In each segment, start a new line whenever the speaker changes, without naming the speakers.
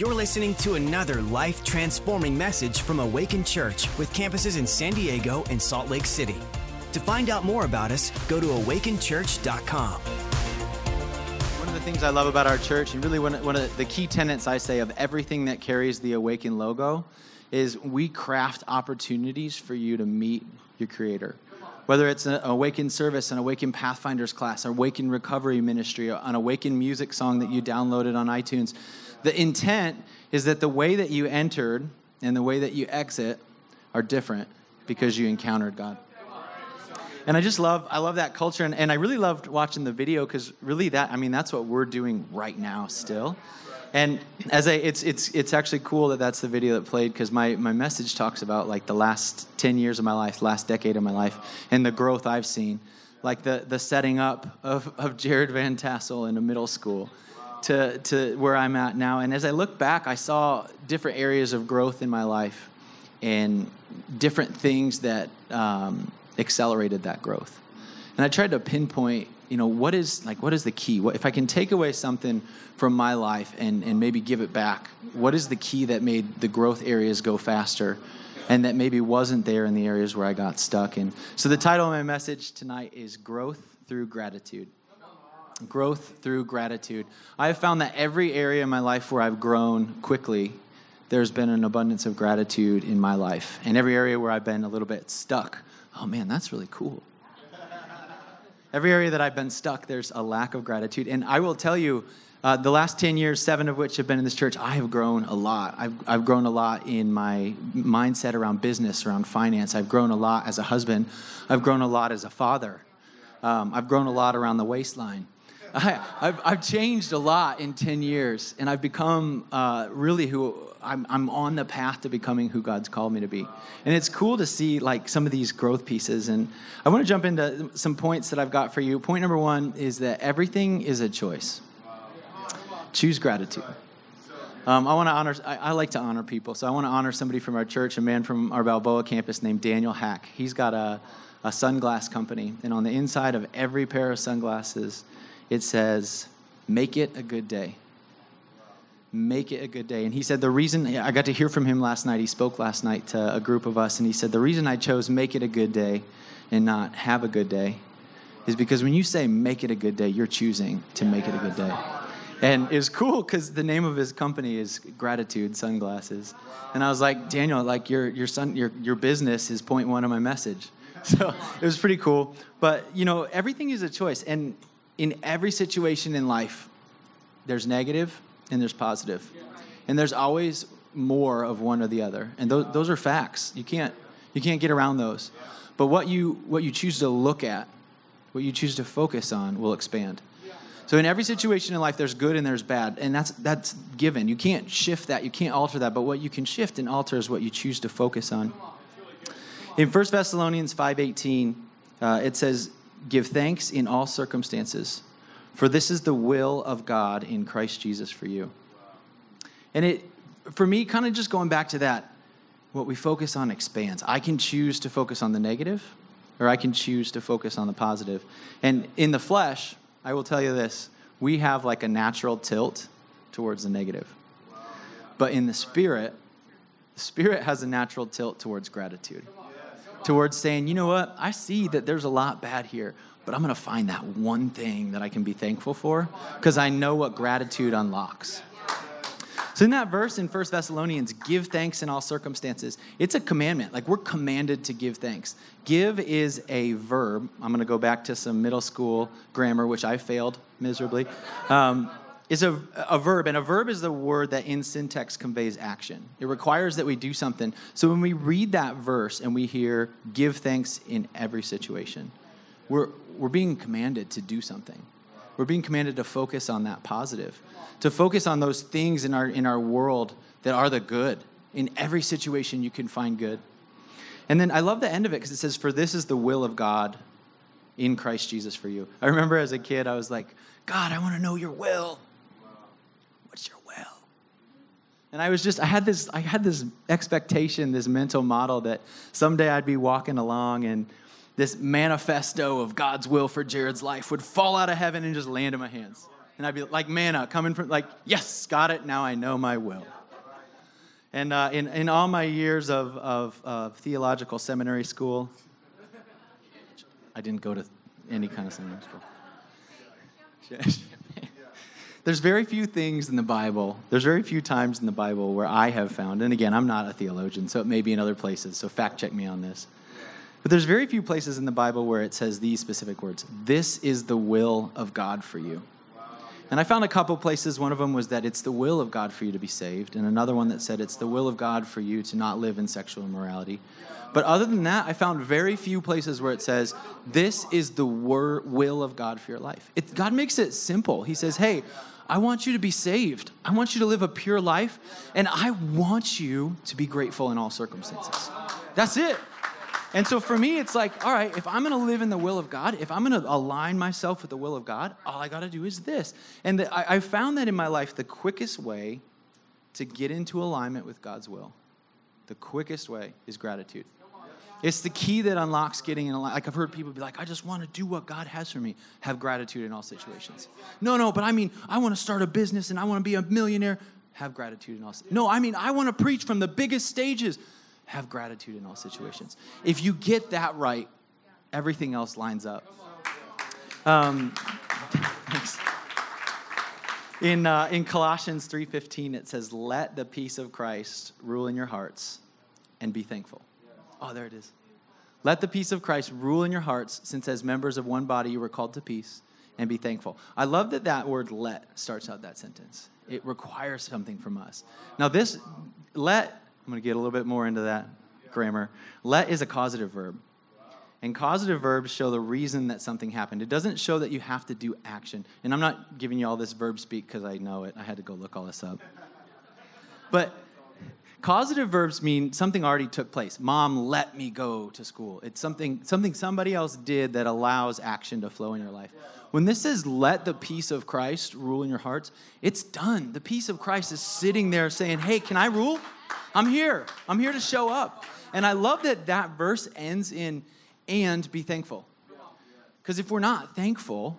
You're listening to another life transforming message from Awaken Church with campuses in San Diego and Salt Lake City. To find out more about us, go to awakenchurch.com.
One of the things I love about our church, and really one, one of the key tenets I say of everything that carries the Awaken logo, is we craft opportunities for you to meet your Creator. Whether it's an Awaken service, an Awaken Pathfinders class, an Awaken Recovery Ministry, an Awaken music song that you downloaded on iTunes, the intent is that the way that you entered and the way that you exit are different because you encountered God. And I just love, I love that culture. And, and I really loved watching the video because really that, I mean, that's what we're doing right now still. And as I, it's, it's, it's actually cool that that's the video that played because my, my message talks about like the last 10 years of my life, last decade of my life, and the growth I've seen. Like the, the setting up of, of Jared Van Tassel in a middle school to, to where I'm at now. And as I look back, I saw different areas of growth in my life and different things that um, accelerated that growth. And I tried to pinpoint, you know, what is like what is the key? What if I can take away something from my life and, and maybe give it back, what is the key that made the growth areas go faster? And that maybe wasn't there in the areas where I got stuck. And so the title of my message tonight is Growth Through Gratitude growth through gratitude. I have found that every area in my life where I've grown quickly, there's been an abundance of gratitude in my life. And every area where I've been a little bit stuck, oh man, that's really cool. Every area that I've been stuck, there's a lack of gratitude. And I will tell you, uh, the last 10 years, seven of which have been in this church, I have grown a lot. I've, I've grown a lot in my mindset around business, around finance. I've grown a lot as a husband. I've grown a lot as a father. Um, I've grown a lot around the waistline. I, have I've changed a lot in 10 years, and I've become uh, really who I'm, I'm on the path to becoming who God's called me to be. And it's cool to see like some of these growth pieces. And I want to jump into some points that I've got for you. Point number one is that everything is a choice. Choose gratitude. Um, I want to honor. I, I, like to honor people, so I want to honor somebody from our church, a man from our Balboa campus named Daniel Hack. He's got a, a sunglass company, and on the inside of every pair of sunglasses it says, Make it a good day. Make it a good day. And he said, The reason I got to hear from him last night, he spoke last night to a group of us, and he said, The reason I chose make it a good day and not have a good day is because when you say make it a good day, you're choosing to make it a good day. And it was cool because the name of his company is Gratitude Sunglasses. And I was like, Daniel, like your, your, son, your, your business is point one of my message. So it was pretty cool. But, you know, everything is a choice. And in every situation in life, there's negative and there's positive. And there's always more of one or the other. And those, those are facts. You can't, you can't get around those. But what you, what you choose to look at, what you choose to focus on, will expand. So in every situation in life, there's good and there's bad, and that's that's given. You can't shift that. You can't alter that. But what you can shift and alter is what you choose to focus on. In 1 Thessalonians 5:18, uh, it says, Give thanks in all circumstances, for this is the will of God in Christ Jesus for you. And it, for me, kind of just going back to that, what we focus on expands. I can choose to focus on the negative, or I can choose to focus on the positive. And in the flesh, I will tell you this we have like a natural tilt towards the negative. But in the spirit, the spirit has a natural tilt towards gratitude towards saying, you know what, I see that there's a lot bad here, but I'm going to find that one thing that I can be thankful for because I know what gratitude unlocks. So in that verse in 1 Thessalonians, give thanks in all circumstances. It's a commandment. Like we're commanded to give thanks. Give is a verb. I'm going to go back to some middle school grammar, which I failed miserably. Um, is a, a verb, and a verb is the word that in syntax conveys action. It requires that we do something. So when we read that verse and we hear, give thanks in every situation, we're, we're being commanded to do something. We're being commanded to focus on that positive, to focus on those things in our, in our world that are the good. In every situation, you can find good. And then I love the end of it because it says, For this is the will of God in Christ Jesus for you. I remember as a kid, I was like, God, I want to know your will. And I was just, I had this, I had this expectation, this mental model that someday I'd be walking along and this manifesto of God's will for Jared's life would fall out of heaven and just land in my hands. And I'd be like manna coming from, like, yes, got it. Now I know my will. And uh, in, in all my years of, of, of theological seminary school, I didn't go to any kind of seminary school. There's very few things in the Bible, there's very few times in the Bible where I have found, and again, I'm not a theologian, so it may be in other places, so fact check me on this. But there's very few places in the Bible where it says these specific words This is the will of God for you. And I found a couple places. One of them was that it's the will of God for you to be saved, and another one that said it's the will of God for you to not live in sexual immorality. But other than that, I found very few places where it says this is the wor- will of God for your life. It, God makes it simple. He says, "Hey, I want you to be saved. I want you to live a pure life, and I want you to be grateful in all circumstances." That's it. And so for me, it's like, all right, if I'm going to live in the will of God, if I'm going to align myself with the will of God, all I got to do is this. And the, I, I found that in my life, the quickest way to get into alignment with God's will, the quickest way is gratitude. It's the key that unlocks getting in. Like I've heard people be like, I just want to do what God has for me. Have gratitude in all situations. No, no, but I mean, I want to start a business and I want to be a millionaire. Have gratitude in all. No, I mean, I want to preach from the biggest stages have gratitude in all situations. If you get that right, everything else lines up. Um, in, uh, in Colossians 3.15, it says, let the peace of Christ rule in your hearts and be thankful. Oh, there it is. Let the peace of Christ rule in your hearts, since as members of one body you were called to peace, and be thankful. I love that that word let starts out that sentence. It requires something from us. Now, this let I'm going to get a little bit more into that grammar. Let is a causative verb. And causative verbs show the reason that something happened. It doesn't show that you have to do action. And I'm not giving you all this verb speak because I know it. I had to go look all this up. But causative verbs mean something already took place. Mom let me go to school. It's something something somebody else did that allows action to flow in your life. When this says let the peace of Christ rule in your hearts, it's done. The peace of Christ is sitting there saying, "Hey, can I rule?" I'm here. I'm here to show up. And I love that that verse ends in, and be thankful. Because if we're not thankful,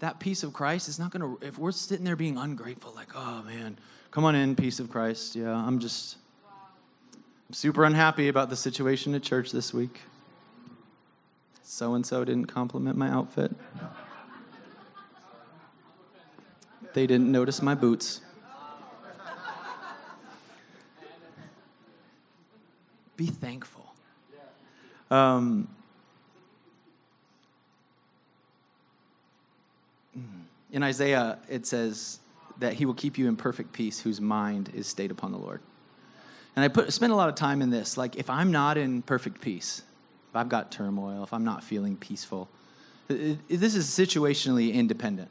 that peace of Christ is not going to, if we're sitting there being ungrateful, like, oh man, come on in, peace of Christ. Yeah, I'm just, I'm super unhappy about the situation at church this week. So and so didn't compliment my outfit. They didn't notice my boots. Be thankful. Um, in Isaiah, it says that he will keep you in perfect peace whose mind is stayed upon the Lord. And I put, spend a lot of time in this. Like, if I'm not in perfect peace, if I've got turmoil, if I'm not feeling peaceful, it, it, this is situationally independent.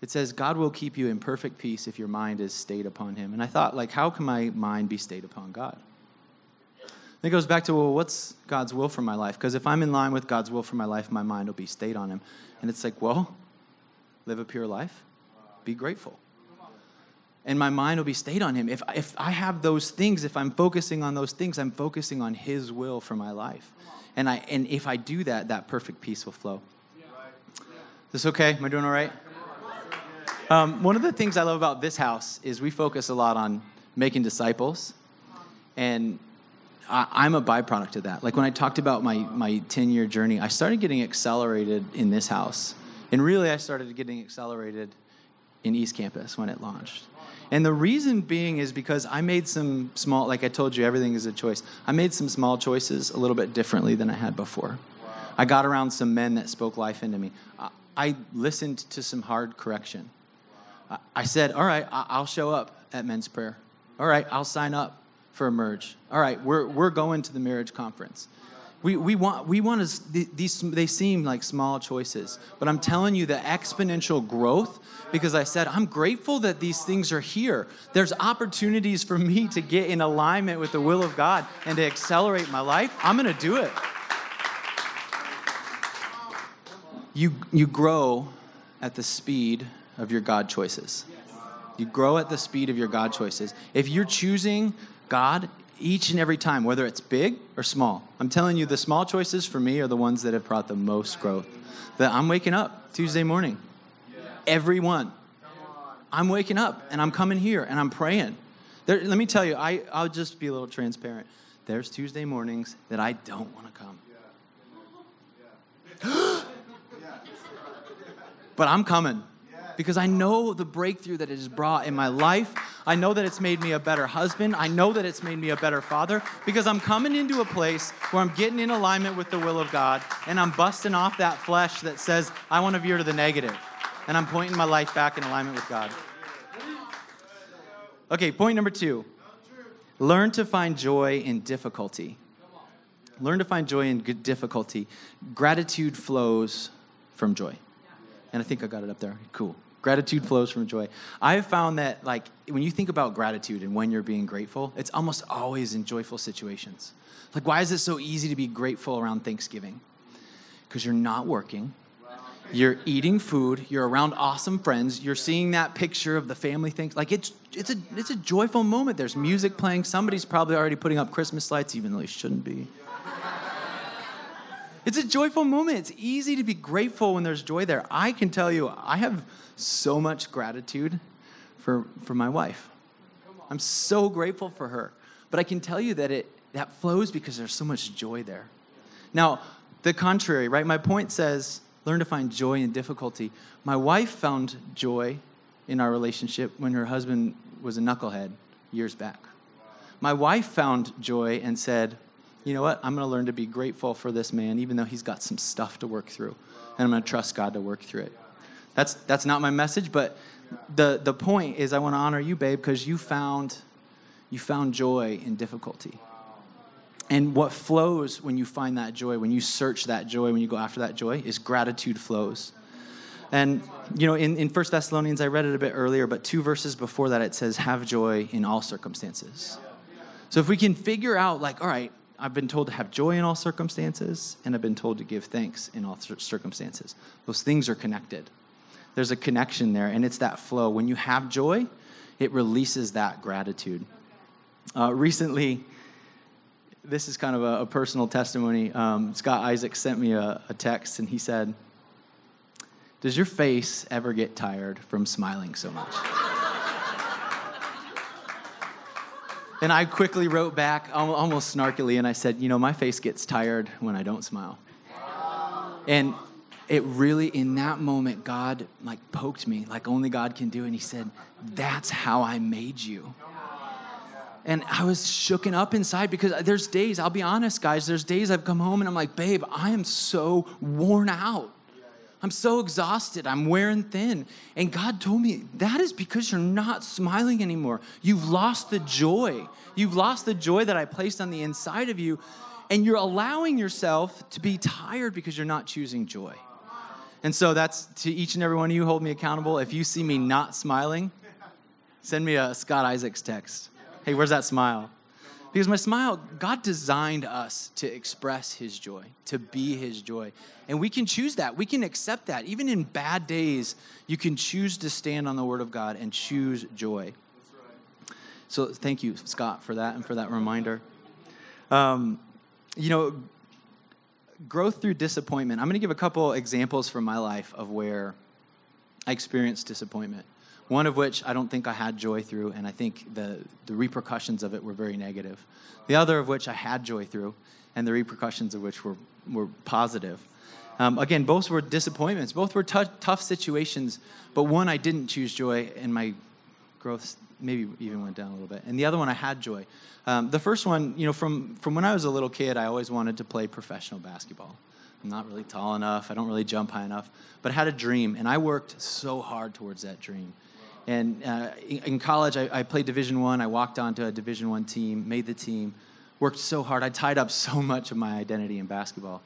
It says, God will keep you in perfect peace if your mind is stayed upon him. And I thought, like, how can my mind be stayed upon God? it goes back to, well, what's God's will for my life? Because if I'm in line with God's will for my life, my mind will be stayed on Him. And it's like, well, live a pure life, be grateful. And my mind will be stayed on Him. If, if I have those things, if I'm focusing on those things, I'm focusing on His will for my life. And, I, and if I do that, that perfect peace will flow. Is this okay? Am I doing all right? Um, one of the things I love about this house is we focus a lot on making disciples. And I, am a byproduct of that. Like when I talked about my, my 10 year journey, I started getting accelerated in this house. And really, I started getting accelerated in East Campus when it launched. And the reason being is because I made some small, like I told you, everything is a choice. I made some small choices a little bit differently than I had before. I got around some men that spoke life into me. I listened to some hard correction. I said, All right, I'll show up at men's prayer. All right, I'll sign up for Emerge. All right, we're, we're going to the marriage conference. We, we want, we want to, these, they seem like small choices, but I'm telling you the exponential growth because I said, I'm grateful that these things are here. There's opportunities for me to get in alignment with the will of God and to accelerate my life. I'm going to do it. You, you grow at the speed of your God choices. You grow at the speed of your God choices. If you're choosing God each and every time, whether it's big or small. I'm telling you, the small choices for me are the ones that have brought the most growth. That I'm waking up Tuesday morning. Everyone. I'm waking up and I'm coming here and I'm praying. There, let me tell you, I, I'll just be a little transparent. There's Tuesday mornings that I don't want to come. but I'm coming because I know the breakthrough that it has brought in my life. I know that it's made me a better husband. I know that it's made me a better father because I'm coming into a place where I'm getting in alignment with the will of God and I'm busting off that flesh that says, I want to veer to the negative. And I'm pointing my life back in alignment with God. Okay, point number two learn to find joy in difficulty. Learn to find joy in difficulty. Gratitude flows from joy. And I think I got it up there. Cool. Gratitude flows from joy. I have found that, like, when you think about gratitude and when you're being grateful, it's almost always in joyful situations. Like, why is it so easy to be grateful around Thanksgiving? Because you're not working, you're eating food, you're around awesome friends, you're seeing that picture of the family thing. Like, it's, it's, a, it's a joyful moment. There's music playing. Somebody's probably already putting up Christmas lights, even though they shouldn't be. It's a joyful moment. It's easy to be grateful when there's joy there. I can tell you, I have so much gratitude for, for my wife. I'm so grateful for her. But I can tell you that it that flows because there's so much joy there. Now, the contrary, right? My point says learn to find joy in difficulty. My wife found joy in our relationship when her husband was a knucklehead years back. My wife found joy and said, you know what? I'm going to learn to be grateful for this man, even though he's got some stuff to work through. And I'm going to trust God to work through it. That's, that's not my message, but the, the point is I want to honor you, babe, because you found, you found joy in difficulty. And what flows when you find that joy, when you search that joy, when you go after that joy, is gratitude flows. And, you know, in, in 1 Thessalonians, I read it a bit earlier, but two verses before that, it says, have joy in all circumstances. So if we can figure out, like, all right, I've been told to have joy in all circumstances, and I've been told to give thanks in all circumstances. Those things are connected. There's a connection there, and it's that flow. When you have joy, it releases that gratitude. Uh, recently, this is kind of a, a personal testimony. Um, Scott Isaac sent me a, a text, and he said, Does your face ever get tired from smiling so much? And I quickly wrote back, almost snarkily, and I said, You know, my face gets tired when I don't smile. And it really, in that moment, God like poked me like only God can do. And He said, That's how I made you. And I was shooken up inside because there's days, I'll be honest, guys, there's days I've come home and I'm like, Babe, I am so worn out. I'm so exhausted. I'm wearing thin. And God told me that is because you're not smiling anymore. You've lost the joy. You've lost the joy that I placed on the inside of you. And you're allowing yourself to be tired because you're not choosing joy. And so that's to each and every one of you, hold me accountable. If you see me not smiling, send me a Scott Isaacs text. Hey, where's that smile? Because my smile, God designed us to express His joy, to be His joy. And we can choose that. We can accept that. Even in bad days, you can choose to stand on the Word of God and choose joy. So thank you, Scott, for that and for that reminder. Um, you know, growth through disappointment. I'm going to give a couple examples from my life of where I experienced disappointment one of which I don't think I had joy through, and I think the, the repercussions of it were very negative. The other of which I had joy through, and the repercussions of which were, were positive. Um, again, both were disappointments. Both were t- tough situations, but one I didn't choose joy, and my growth maybe even went down a little bit. And the other one I had joy. Um, the first one, you know, from, from when I was a little kid, I always wanted to play professional basketball. I'm not really tall enough, I don't really jump high enough, but I had a dream, and I worked so hard towards that dream. And uh, in college, I, I played Division One. I. I walked onto a Division One team, made the team, worked so hard. I tied up so much of my identity in basketball.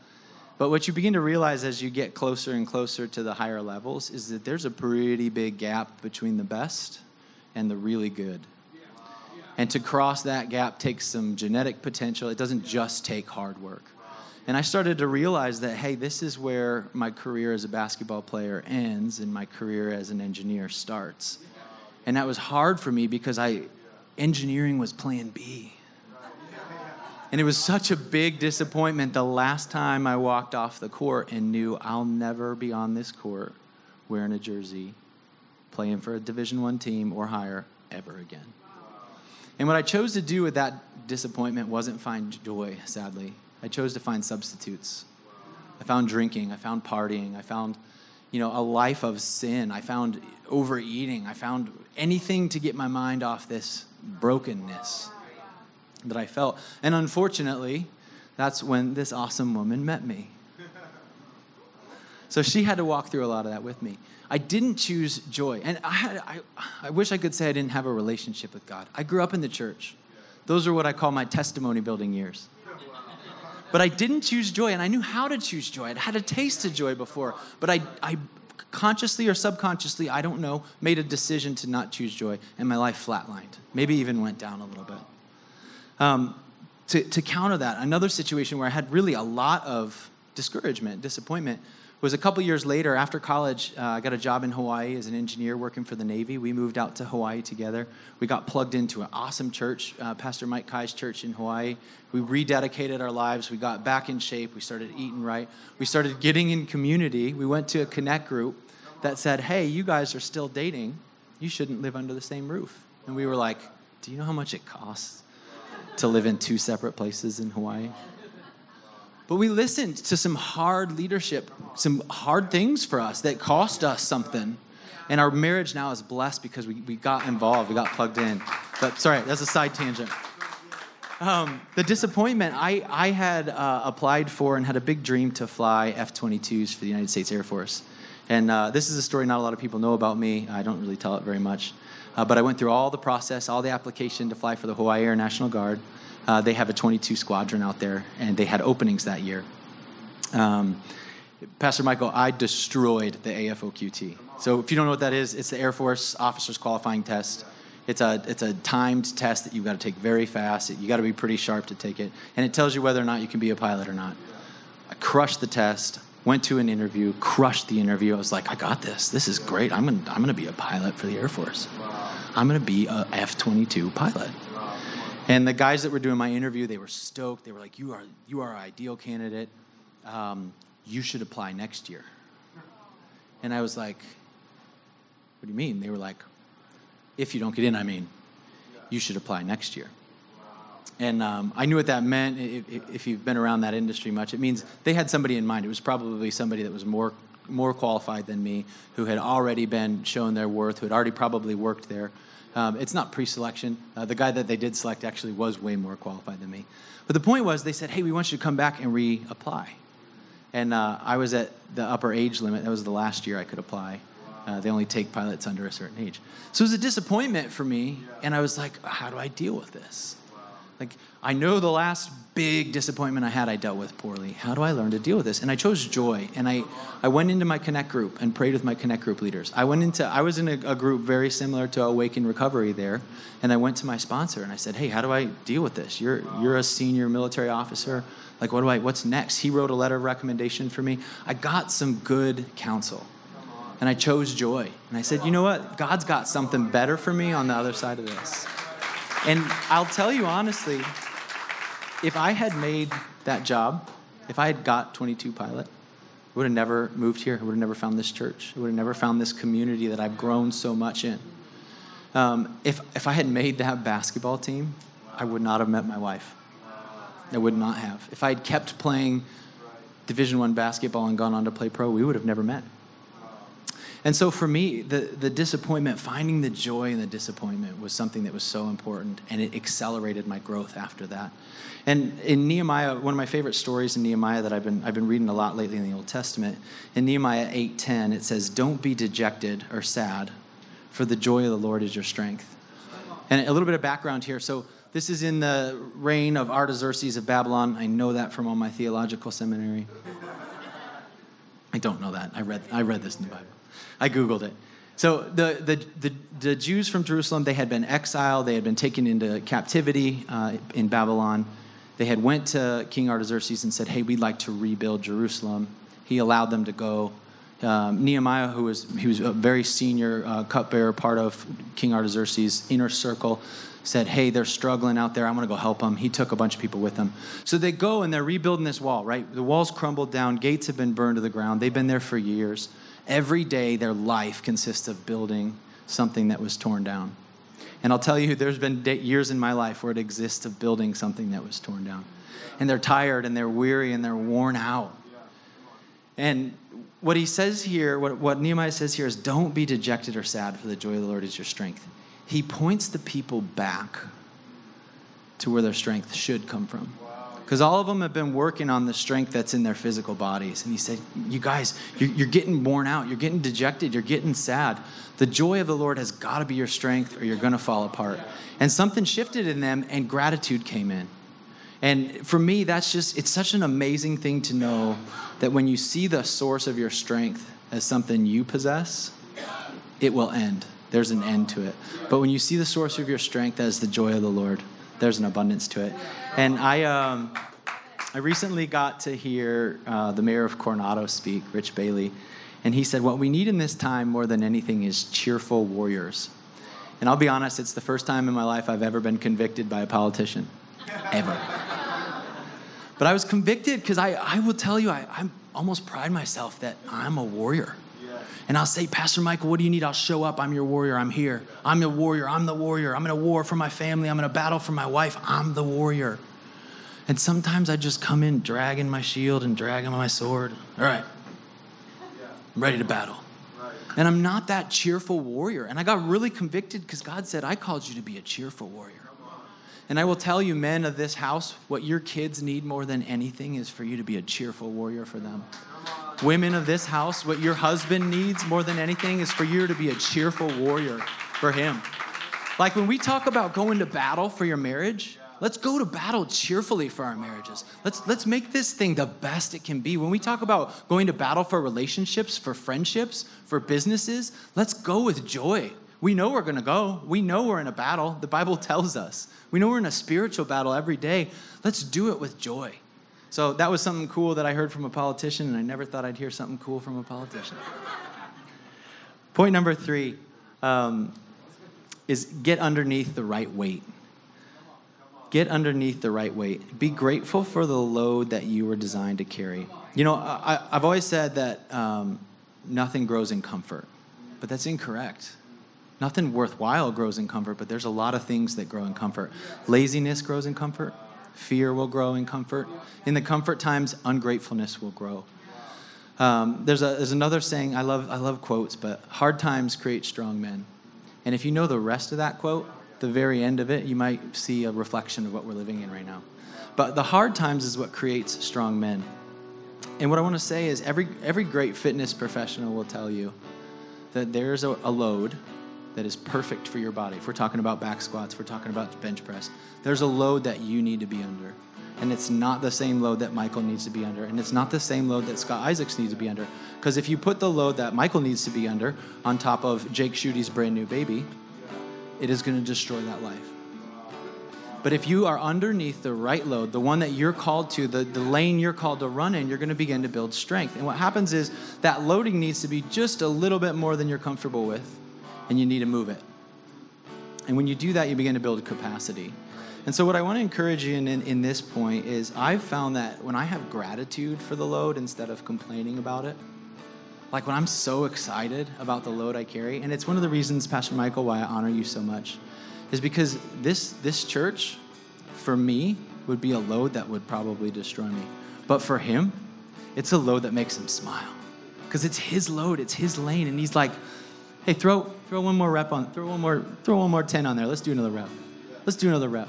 But what you begin to realize as you get closer and closer to the higher levels is that there's a pretty big gap between the best and the really good. And to cross that gap takes some genetic potential. It doesn't just take hard work. And I started to realize that, hey, this is where my career as a basketball player ends and my career as an engineer starts. And that was hard for me because I engineering was plan B. And it was such a big disappointment the last time I walked off the court and knew I'll never be on this court wearing a jersey playing for a Division One team or higher ever again. And what I chose to do with that disappointment wasn't find joy, sadly. I chose to find substitutes. I found drinking, I found partying, I found, you know, a life of sin. I found overeating. I found anything to get my mind off this brokenness that I felt. And unfortunately, that's when this awesome woman met me. So she had to walk through a lot of that with me. I didn't choose joy. And I, had, I, I wish I could say I didn't have a relationship with God. I grew up in the church. Those are what I call my testimony building years. But I didn't choose joy, and I knew how to choose joy. I'd had a taste of joy before, but I, I consciously or subconsciously, I don't know, made a decision to not choose joy, and my life flatlined. Maybe even went down a little bit. Um, to, to counter that, another situation where I had really a lot of discouragement, disappointment, was a couple years later after college uh, i got a job in hawaii as an engineer working for the navy. We moved out to hawaii together. We got plugged into an awesome church uh, pastor mike kai's church in hawaii. We rededicated our lives. We got back in shape. We started eating right. We started getting in community. We went to a connect group that said hey you guys are still dating. You shouldn't live under the same roof. And we were like do you know how much it costs to live in two separate places in hawaii but we listened to some hard leadership, some hard things for us that cost us something. And our marriage now is blessed because we, we got involved, we got plugged in. But sorry, that's a side tangent. Um, the disappointment, I, I had uh, applied for and had a big dream to fly F 22s for the United States Air Force. And uh, this is a story not a lot of people know about me. I don't really tell it very much. Uh, but I went through all the process, all the application to fly for the Hawaii Air National Guard. Uh, they have a 22 squadron out there, and they had openings that year. Um, Pastor Michael, I destroyed the AFOQT. So if you don't know what that is, it's the Air Force Officers Qualifying Test. It's a it's a timed test that you've got to take very fast. You got to be pretty sharp to take it, and it tells you whether or not you can be a pilot or not. I crushed the test. Went to an interview, crushed the interview. I was like, I got this. This is great. I'm gonna I'm gonna be a pilot for the Air Force. I'm gonna be a F-22 pilot. And the guys that were doing my interview, they were stoked. They were like, "You are you are our ideal candidate. Um, you should apply next year." And I was like, "What do you mean?" They were like, "If you don't get in, I mean, you should apply next year." And um, I knew what that meant. If, if you've been around that industry much, it means they had somebody in mind. It was probably somebody that was more more qualified than me, who had already been shown their worth, who had already probably worked there. Um, it's not pre-selection. Uh, the guy that they did select actually was way more qualified than me. But the point was, they said, "Hey, we want you to come back and reapply." And uh, I was at the upper age limit. That was the last year I could apply. Uh, they only take pilots under a certain age. So it was a disappointment for me, and I was like, "How do I deal with this?" Like, I know the last big disappointment I had, I dealt with poorly. How do I learn to deal with this? And I chose joy. And I, I went into my Connect group and prayed with my Connect group leaders. I went into, I was in a, a group very similar to Awaken Recovery there. And I went to my sponsor and I said, hey, how do I deal with this? You're, you're a senior military officer. Like, what do I, what's next? He wrote a letter of recommendation for me. I got some good counsel. And I chose joy. And I said, you know what? God's got something better for me on the other side of this. And I'll tell you honestly, if I had made that job, if I had got 22 pilot, I would have never moved here. I would have never found this church. I would have never found this community that I've grown so much in. Um, if, if I had made that basketball team, I would not have met my wife. I would not have. If I had kept playing Division One basketball and gone on to play pro, we would have never met. And so for me, the, the disappointment, finding the joy in the disappointment was something that was so important, and it accelerated my growth after that. And in Nehemiah, one of my favorite stories in Nehemiah that I've been, I've been reading a lot lately in the Old Testament, in Nehemiah 8.10, it says, don't be dejected or sad, for the joy of the Lord is your strength. And a little bit of background here. So this is in the reign of Artaxerxes of Babylon. I know that from all my theological seminary. I don't know that. I read, I read this in the Bible. I Googled it. So the, the, the, the, Jews from Jerusalem, they had been exiled. They had been taken into captivity uh, in Babylon. They had went to King Artaxerxes and said, hey, we'd like to rebuild Jerusalem. He allowed them to go. Um, Nehemiah, who was, he was a very senior uh, cupbearer, part of King Artaxerxes' inner circle, said, Hey, they're struggling out there. I want to go help them. He took a bunch of people with him. So they go and they're rebuilding this wall, right? The wall's crumbled down, gates have been burned to the ground. They've been there for years. Every day, their life consists of building something that was torn down. And I'll tell you, there's been years in my life where it exists of building something that was torn down. And they're tired and they're weary and they're worn out. And what he says here, what, what Nehemiah says here is don't be dejected or sad, for the joy of the Lord is your strength. He points the people back to where their strength should come from because all of them have been working on the strength that's in their physical bodies. And he said, You guys, you're, you're, getting worn out. You're getting dejected. You're getting sad. The joy of the Lord has got to be your strength, or you're going to fall apart. And something shifted in them, and gratitude came in. And for me, that's just, it's such an amazing thing to know that when you see the source of your strength as something you possess, it will end. There's an end to it. But when you see the source of your strength as the joy of the Lord, there's an abundance to it. And I, um, I recently got to hear uh, the mayor of Coronado speak, Rich Bailey, and he said, What we need in this time more than anything is cheerful warriors. And I'll be honest, it's the first time in my life I've ever been convicted by a politician. Ever. But I was convicted because I, I will tell you, I, I almost pride myself that I'm a warrior and I'll say, Pastor Michael, what do you need? I'll show up. I'm your warrior. I'm here. I'm the warrior. I'm the warrior. I'm in a war for my family. I'm in a battle for my wife. I'm the warrior. And sometimes I just come in dragging my shield and dragging my sword. All right, I'm ready to battle. And I'm not that cheerful warrior. And I got really convicted because God said, I called you to be a cheerful warrior. And I will tell you, men of this house, what your kids need more than anything is for you to be a cheerful warrior for them. Women of this house, what your husband needs more than anything is for you to be a cheerful warrior for him. Like when we talk about going to battle for your marriage, let's go to battle cheerfully for our marriages. Let's, let's make this thing the best it can be. When we talk about going to battle for relationships, for friendships, for businesses, let's go with joy. We know we're going to go. We know we're in a battle. The Bible tells us. We know we're in a spiritual battle every day. Let's do it with joy. So that was something cool that I heard from a politician, and I never thought I'd hear something cool from a politician. Point number three um, is get underneath the right weight. Get underneath the right weight. Be grateful for the load that you were designed to carry. You know, I, have always said that um, nothing grows in comfort, but that's incorrect. Nothing worthwhile grows in comfort, but there's a lot of things that grow in comfort. Laziness grows in comfort. Fear will grow in comfort. In the comfort times, ungratefulness will grow. Um, there's, a, there's another saying, I love, I love quotes, but hard times create strong men. And if you know the rest of that quote, the very end of it, you might see a reflection of what we're living in right now. But the hard times is what creates strong men. And what I want to say is every, every great fitness professional will tell you that there's a, a load that is perfect for your body. If we're talking about back squats, if we're talking about bench press, there's a load that you need to be under. And it's not the same load that Michael needs to be under. And it's not the same load that Scott Isaacs needs to be under. Because if you put the load that Michael needs to be under on top of Jake Schute's brand new baby, it is going to destroy that life. But if you are underneath the right load, the one that you're called to, the, the lane you're called to run in, you're going to begin to build strength. And what happens is that loading needs to be just a little bit more than you're comfortable with and you need to move it. And when you do that, you begin to build capacity. And so, what I want to encourage you in, in, in, this point is I've found that when I have gratitude for the load instead of complaining about it, like when I'm so excited about the load I carry, and it's one of the reasons, Pastor Michael, why I honor you so much, is because this, this church, for me, would be a load that would probably destroy me. But for him, it's a load that makes him smile. Because it's his load, it's his lane, and he's like, Hey, throw throw one more rep on. Throw one more throw one more 10 on there. Let's do another rep. Let's do another rep.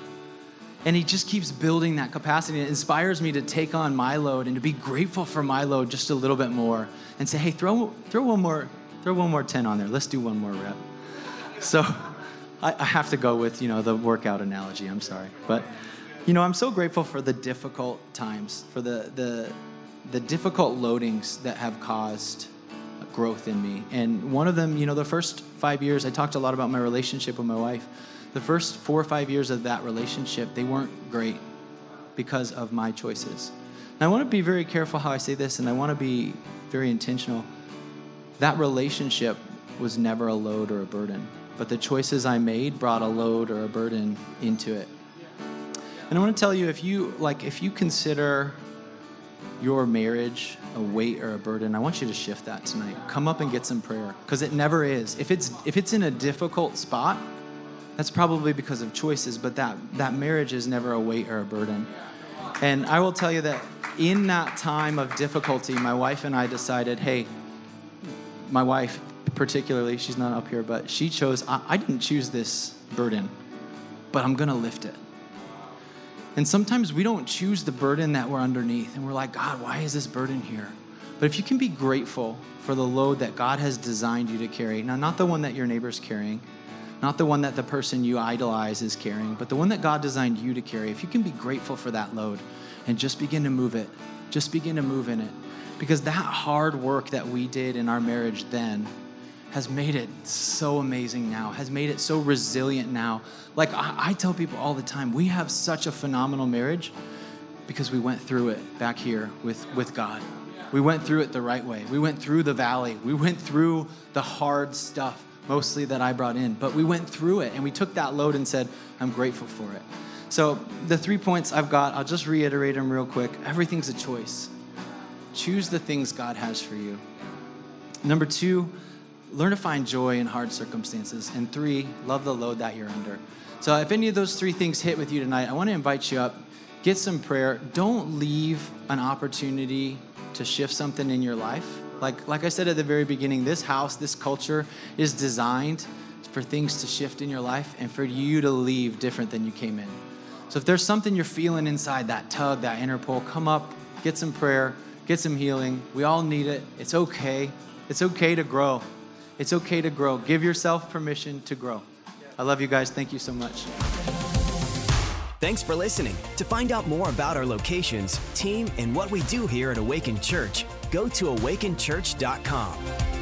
And he just keeps building that capacity. It inspires me to take on my load and to be grateful for my load just a little bit more and say, hey, throw throw one more throw one more 10 on there. Let's do one more rep. So I, I have to go with, you know, the workout analogy. I'm sorry. But you know, I'm so grateful for the difficult times, for the the the difficult loadings that have caused growth in me. And one of them, you know, the first five years, I talked a lot about my relationship with my wife. The first four or five years of that relationship, they weren't great because of my choices. And I want to be very careful how I say this, and I want to be very intentional. That relationship was never a load or a burden, but the choices I made brought a load or a burden into it. And I want to tell you if you like if you consider your marriage a weight or a burden, I want you to shift that tonight. Come up and get some prayer because it never is. If it's if it's in a difficult spot, that's probably because of choices, but that that marriage is never a weight or a burden. And I will tell you that in that time of difficulty, my wife and I decided, hey, my wife particularly, she's not up here, but she chose, I, I didn't choose this burden, but I'm going to lift it. And sometimes we don't choose the burden that we're underneath, and we're like, God, why is this burden here? But if you can be grateful for the load that God has designed you to carry, now, not the one that your neighbor's carrying, not the one that the person you idolize is carrying, but the one that God designed you to carry, if you can be grateful for that load and just begin to move it, just begin to move in it. Because that hard work that we did in our marriage then has made it so amazing now, has made it so resilient now. Like I, I, tell people all the time, we have such a phenomenal marriage because we went through it back here with, with God. We went through it the right way. We went through the valley. We went through the hard stuff, mostly that I brought in. But we went through it and we took that load and said, I'm grateful for it. So, the three points I've got, I'll just reiterate them real quick. Everything's a choice. Choose the things God has for you. Number two, learn to find joy in hard circumstances. And three, love the load that you're under. So if any of those three things hit with you tonight, I want to invite you up, get some prayer. Don't leave an opportunity to shift something in your life. Like, like I said at the very beginning, this house, this culture is designed for things to shift in your life and for you to leave different than you came in. So if there's something you're feeling inside, that tug, that inner pull, come up, get some prayer, get some healing. We all need it. It's okay. It's okay to grow. It's okay to grow. Give yourself permission to grow. I love you guys. Thank you so much.
Thanks for listening. To find out more about our locations, team, and what we do here at Awaken Church, go to awakenchurch.com.